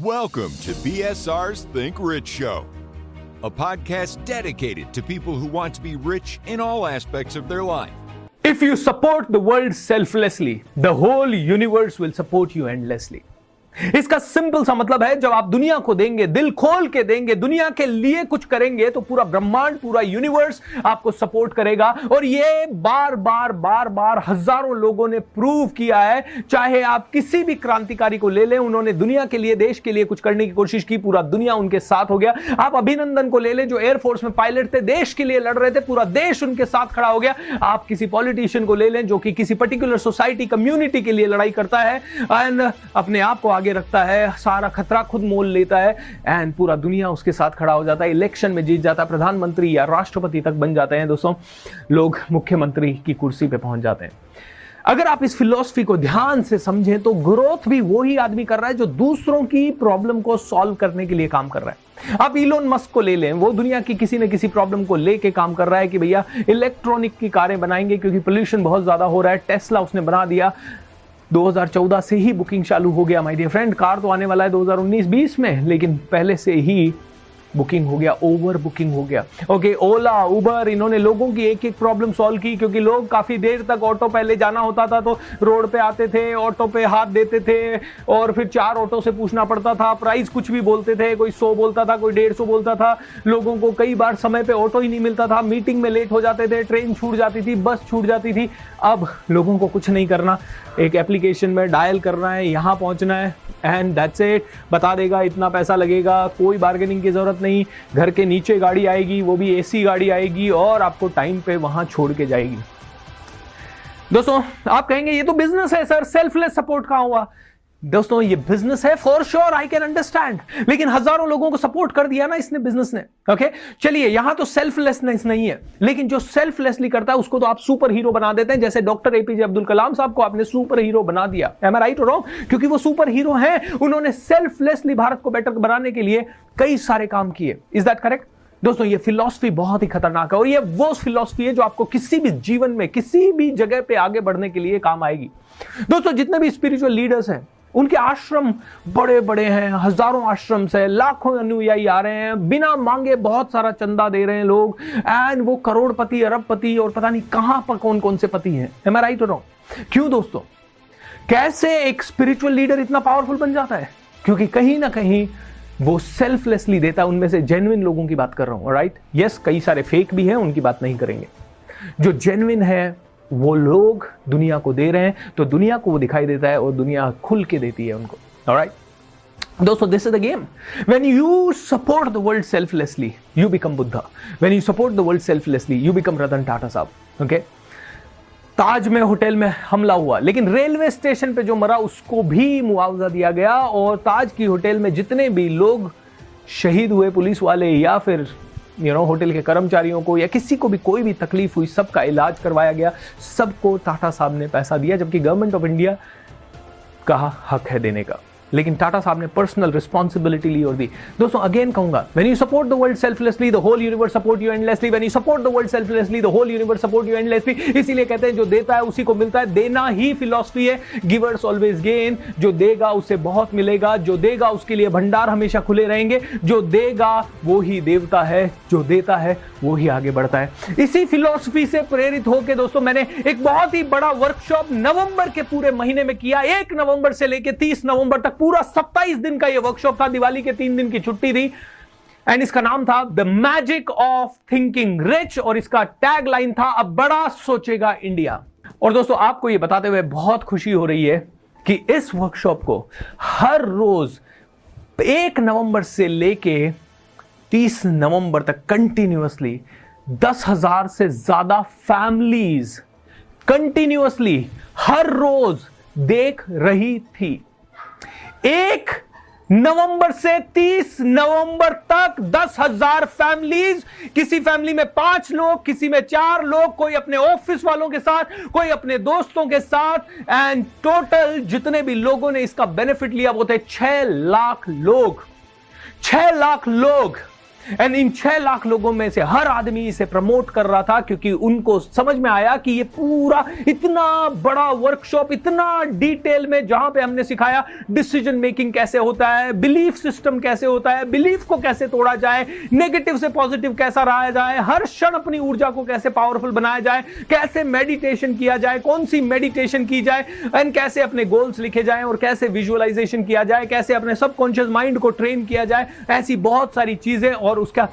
Welcome to BSR's Think Rich Show, a podcast dedicated to people who want to be rich in all aspects of their life. If you support the world selflessly, the whole universe will support you endlessly. इसका simple सा मतलब है, जब आप दुनिया को देंगे, दिल खोल के देंगे, दुनिया के लिए कुछ करेंगे तो पूरा ब्रह्मांड, पूरा यूनिवर्स आपको सपोर्ट करेगा। और ये बार बार बार बार हज़ारों लोगों ने प्रूव किया है। चाहे आप किसी भी क्रांतिकारी को ले लें, उन्होंने दुनिया के लिए, देश के लिए कुछ करने की कोशिश की, पूरा दुनिया उनके साथ हो गया। आप अभिनंदन को ले लें, जो एयरफोर्स में पायलट थे, देश के लिए लड़ रहे थे, पूरा देश उनके साथ खड़ा हो गया। आप किसी पॉलिटिशियन को ले लें, जो कि किसी पर्टिकुलर सोसाइटी कम्युनिटी के लिए लड़ाई करता है। एंड अपने आप को आगे आगे रखता है, सारा खतरा खुद मोल लेता है एंड पूरा दुनिया उसके साथ खड़ा हो जाता है इलेक्शन में जीत जाता है, प्रधानमंत्री या राष्ट्रपति तक बन जाते हैं, दोस्तों, लोग मुख्यमंत्री की कुर्सी पे पहुँच जाते हैं। अगर आप इस फिलोसफी को ध्यान से समझें तो ग्रोथ भी वही आदमी कर रहा है जो दूसरों की प्रॉब्लम को सॉल्व करने के लिए काम कर रहा है। आप इलोन मस्क को ले लें, वो दुनिया की किसी न किसी प्रॉब्लम को लेके काम कर रहा है कि भैया इलेक्ट्रॉनिक की कारें बनाएँगे, क्योंकि पोल्यूशन बहुत ज़्यादा हो रहा है टेस्ला उसने बना दिया 2014 से ही बुकिंग चालू हो गया माय डियर फ्रेंड कार तो आने वाला है 2019-20 में, लेकिन पहले से ही बुकिंग हो गया ओवर बुकिंग हो गया। ओके ओला उबर इन्होंने लोगों की एक एक प्रॉब्लम सॉल्व की, क्योंकि लोग काफ़ी देर तक ऑटो पहले जाना होता था तो रोड पे आते थे ऑटो पे हाथ देते थे, और फिर चार ऑटो से पूछना पड़ता था प्राइस कुछ भी बोलते थे, कोई सौ बोलता था, कोई डेढ़ सौ बोलता था, लोगों को कई बार समय पर ऑटो ही नहीं मिलता था मीटिंग में लेट हो जाते थे ट्रेन छूट जाती थी बस छूट जाती थी। अब लोगों को कुछ नहीं करना, एक एप्लीकेशन में डायल करना है, यहाँ पहुँचना है एंड दैट्स इट बता देगा, इतना पैसा लगेगा, कोई बार्गेनिंग की ज़रूरत नहीं। घर के नीचे गाड़ी आएगी, वो भी एसी गाड़ी आएगी और आपको टाइम पे वहाँ छोड़ के जाएगी। दोस्तों, आप कहेंगे, ये तो बिज़नेस है सर सेल्फलेस सपोर्ट कहाँ हुआ? दोस्तों, ये बिज़नेस है for sure I can understand लेकिन हज़ारों लोगों को सपोर्ट कर दिया ना इसने बिज़नेस ने. Okay okay? चलिए, यहाँ तो सेल्फलेसनेस नहीं है. लेकिन जो सेल्फलेसली करता है, उसको तो आप सुपर हीरो बना देते हैं. जैसे डॉक्टर एपीजे अब्दुल कलाम साहब को आपने सुपर हीरो बना दिया. एम आई राइट रॉन्ग क्योंकि वो सुपर हीरो हैं. उन्होंने सेल्फलेसली भारत को बेटर बनाने के लिए कई सारे काम किए. इज़ दैट करेक्ट दोस्तों, ये फिलॉसफी बहुत ही खतरनाक है और ये वो फिलॉसफी है जो आपको किसी भी जीवन में, किसी भी जगह पे आगे बढ़ने के लिए काम आएगी. दोस्तों, जितने भी स्पिरिचुअल लीडर्स हैं उनके आश्रम बड़े बड़े हैं, हज़ारों आश्रम से लाखों अनुयायी आ रहे हैं, बिना मांगे बहुत सारा चंदा दे रहे हैं लोग एंड वो करोड़पति, अरबपति और पता नहीं कहाँ पर कौन कौन से पति हैं। एम आई राइट रॉन्ग क्यों दोस्तों? कैसे एक स्पिरिचुअल लीडर इतना पावरफुल बन जाता है? क्योंकि कहीं ना कहीं वो सेल्फलेसली देता है, उनमें से जेन्युइन लोगों की बात कर रहा हूँ राइट यस कई सारे फेक भी हैं, उनकी बात नहीं करेंगे। जो जेन्युइन है वो लोग दुनिया को दे रहे हैं तो दुनिया को वो दिखाई देता है और दुनिया खुल के देती है उनको। राइट दोस्तों this is the game when you support the world selflessly you become Buddha when you support the world selflessly you become Ratan Tata sahab okay Taj में, होटल में हमला हुआ, लेकिन रेलवे स्टेशन पे जो मरा, उसको भी मुआवजा दिया गया और ताज की होटल में जितने भी लोग शहीद हुए, पुलिस वाले या फिर यू नो होटल के कर्मचारियों को या किसी को भी कोई भी तकलीफ़ हुई, सबका इलाज करवाया गया, सबको टाटा साहब ने पैसा दिया, जबकि गवर्नमेंट ऑफ़ इंडिया कहा हक है देने का। लेकिन टाटा साहब ने पर्सनल रिस्पॉन्सिबिलिटी ली और दी। दोस्तों अगेन कहूँगा when you support the world selflessly the whole universe support you endlessly when you support the world selflessly the whole universe support you endlessly इसीलिए कहते हैं, जो देता है, उसी को मिलता है। देना ही फिलॉसफी है। गिवर्स ऑलवेज गेन जो देगा, उसे बहुत मिलेगा। जो देगा, उसके लिए भंडार हमेशा खुले रहेंगे। जो देगा, वो ही देवता है। जो देता है, वो ही आगे बढ़ता है। इसी फिलोसफी से प्रेरित होकर दोस्तों, मैंने एक बहुत ही बड़ा वर्कशॉप नवंबर के पूरे महीने में किया। एक नवंबर से लेकर तीस नवंबर तक पूरा सत्ताईस दिन का यह वर्कशॉप था। दिवाली के तीन दिन की छुट्टी थी। एंड इसका नाम था the magic of thinking rich और इसका टैग लाइन था, अब बड़ा सोचेगा इंडिया और दोस्तों, आपको यह बताते हुए बहुत खुशी हो रही है कि इस वर्कशॉप को हर रोज एक नवंबर से लेके तीस नवंबर तक कंटिन्यूसली दस हज़ार से ज़्यादा फैमिलीज़ कंटिन्यूसली हर रोज देख रही थी। एक नवंबर से 30 नवंबर तक दस हज़ार फैमिलीज़, किसी फैमिली में पाँच लोग, किसी में चार लोग, कोई अपने ऑफ़िस वालों के साथ, कोई अपने दोस्तों के साथ एंड टोटल जितने भी लोगों ने इसका बेनिफिट लिया, वो थे छह लाख लोग। छह लाख लोग। एंड इन छह लाख लोगों में से हर आदमी इसे प्रमोट कर रहा था क्योंकि उनको समझ में आया कि ये पूरा इतना बड़ा वर्कशॉप इतना डिटेल में जहाँ पे हमने सिखाया डिसीज़न मेकिंग कैसे होता है बिलीफ सिस्टम कैसे होता है बिलीफ को कैसे तोड़ा जाए नेगेटिव से पॉजिटिव कैसा रहा जाए, हर क्षण अपनी ऊर्जा को कैसे पावरफुल बनाया जाए, कैसे मेडिटेशन किया जाए, कौन सी मेडिटेशन की जाए एंड कैसे अपने गोल्स लिखे जाए और कैसे विजुअलाइजेशन किया जाए, कैसे अपने सबकॉन्शियस माइंड को ट्रेन किया जाए, ऐसी बहुत सारी चीज़ें और उसका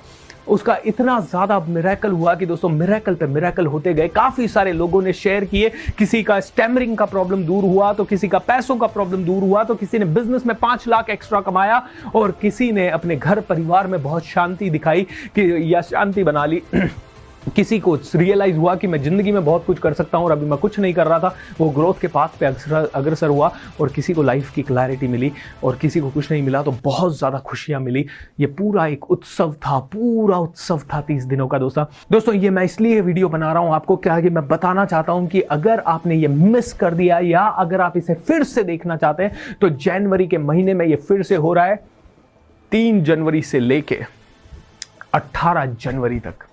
उसका इतना ज़्यादा मिराकल हुआ कि दोस्तों मिराकल पे मिराकल होते गए। काफ़ी सारे लोगों ने शेयर किए। किसी का स्टैमरिंग का प्रॉब्लम दूर हुआ तो किसी का पैसों का प्रॉब्लम दूर हुआ तो किसी ने बिज़नेस में पाँच लाख एक्स्ट्रा कमाया और किसी ने अपने घर परिवार में बहुत शांति दिखाई कि या शांति बना ली। किसी को रियलाइज़ हुआ कि मैं ज़िंदगी में बहुत कुछ कर सकता हूँ और अभी मैं कुछ नहीं कर रहा था, वो ग्रोथ के पाथ पे अग्रसर हुआ और किसी को लाइफ की क्लैरिटी मिली और किसी को कुछ नहीं मिला तो बहुत ज़्यादा खुशियाँ मिली। ये पूरा एक उत्सव था, पूरा उत्सव था तीस दिनों का दोस्तों। दोस्तों, ये मैं इसलिए वीडियो बना रहा हूँ आपको क्या कि मैं बताना चाहता हूँ कि अगर आपने ये मिस कर दिया या अगर आप इसे फिर से देखना चाहते हैं तो जनवरी के महीने में ये फिर से हो रहा है। तीन जनवरी से लेके 18 जनवरी तक।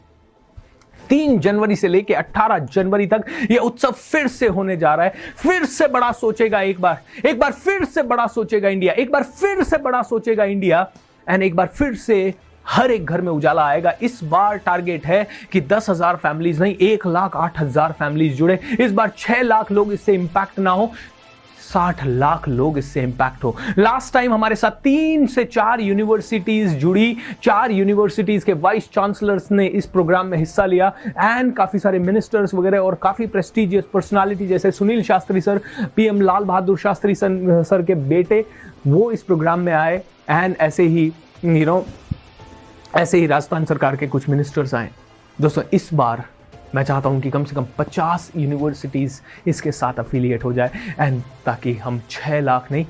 तीन जनवरी से लेकर 18 जनवरी तक यह उत्सव फिर से होने जा रहा है। फिर से बड़ा सोचेगा एक बार। एक बार फिर से बड़ा सोचेगा इंडिया। एक बार फिर से बड़ा सोचेगा इंडिया। एंड एक बार फिर से हर एक घर में उजाला आएगा। इस बार टारगेट है कि दस हज़ार फैमिलीज़ नहीं, एक लाख आठ हज़ार फैमिलीज़ जुड़े। इस बार छह लाख लोग इससे इंपैक्ट ना हो। साठ लाख लोग इससे इंपैक्ट हो। लास्ट टाइम हमारे साथ तीन से चार यूनिवर्सिटीज जुड़ी। चार यूनिवर्सिटीज के वाइस चांसलर्स ने इस प्रोग्राम में हिस्सा लिया। एंड काफ़ी सारे मिनिस्टर्स वगैरह और काफ़ी प्रेस्टिजियस पर्सनालिटी जैसे Sunil Shastri sir PM Lal Bahadur Shastri sir के बेटे, वो इस प्रोग्राम में आए। एंड ऐसे ही यू नो ऐसे ही राजस्थान सरकार के कुछ मिनिस्टर्स आए। दोस्तों, इस बार मैं चाहता हूँ कि कम से कम 50 यूनिवर्सिटीज़ इसके साथ अफिलिएट हो जाए। एंड ताकि हम 6 लाख नहीं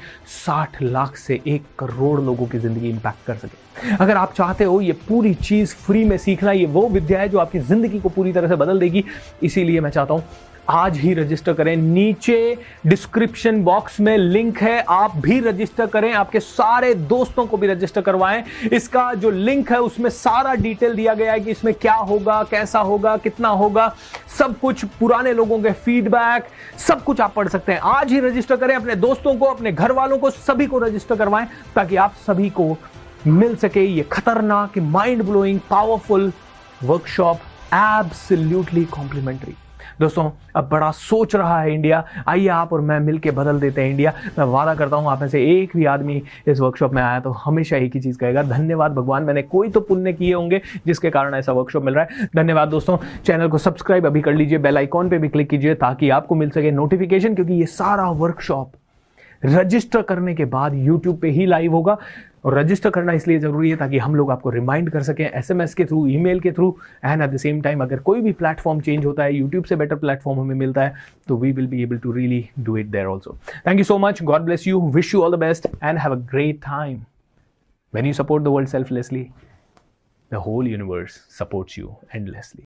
60 लाख से एक करोड़ लोगों की ज़िंदगी इम्पैक्ट कर सकें। अगर आप चाहते हो ये पूरी चीज़ फ्री में सीखना, ये वो विद्या है जो आपकी ज़िंदगी को पूरी तरह से बदल देगी, इसीलिए मैं चाहता हूँ आज ही रजिस्टर करें। नीचे डिस्क्रिप्शन बॉक्स में लिंक है। आप भी रजिस्टर करें। आपके सारे दोस्तों को भी रजिस्टर करवाएँ। इसका जो लिंक है, उसमें सारा डिटेल दिया गया है कि इसमें क्या होगा, कैसा होगा, कितना होगा। सब कुछ पुराने लोगों के फीडबैक सब कुछ आप पढ़ सकते हैं। आज ही रजिस्टर करें। अपने दोस्तों को, अपने घर वालों को, सभी को रजिस्टर करवाएँ ताकि आप सभी को मिल सके ये खतरनाक mind blowing powerful workshop absolutely complimentary दोस्तों, अब बड़ा सोच रहा है इंडिया। आइए आप और मैं मिलके बदल देते हैं इंडिया। मैं वादा करता हूँ, आप में से एक भी आदमी इस वर्कशॉप में आया तो हमेशा एक ही चीज़ कहेगा, धन्यवाद भगवान, मैंने कोई तो पुण्य किए होंगे जिसके कारण ऐसा वर्कशॉप मिल रहा है। धन्यवाद दोस्तों चैनल को सब्सक्राइब अभी कर लीजिए बेल आइकॉन पर भी क्लिक कीजिए ताकि आपको मिल सके नोटिफिकेशन क्योंकि ये सारा वर्कशॉप रजिस्टर करने के बाद यूट्यूब पे ही लाइव होगा। और रजिस्टर करना इसलिए ज़रूरी है ताकि हम लोग आपको रिमाइंड कर सकें एसएमएस के थ्रू ईमेल के through and at the same time अगर कोई भी प्लेटफॉर्म चेंज होता है यूट्यूब से बेटर प्लेटफॉर्म हमें मिलता है तो we will be able to really do it there also thank you so much God bless you wish you all the best and have a great time when you support the world selflessly, the whole universe supports you endlessly.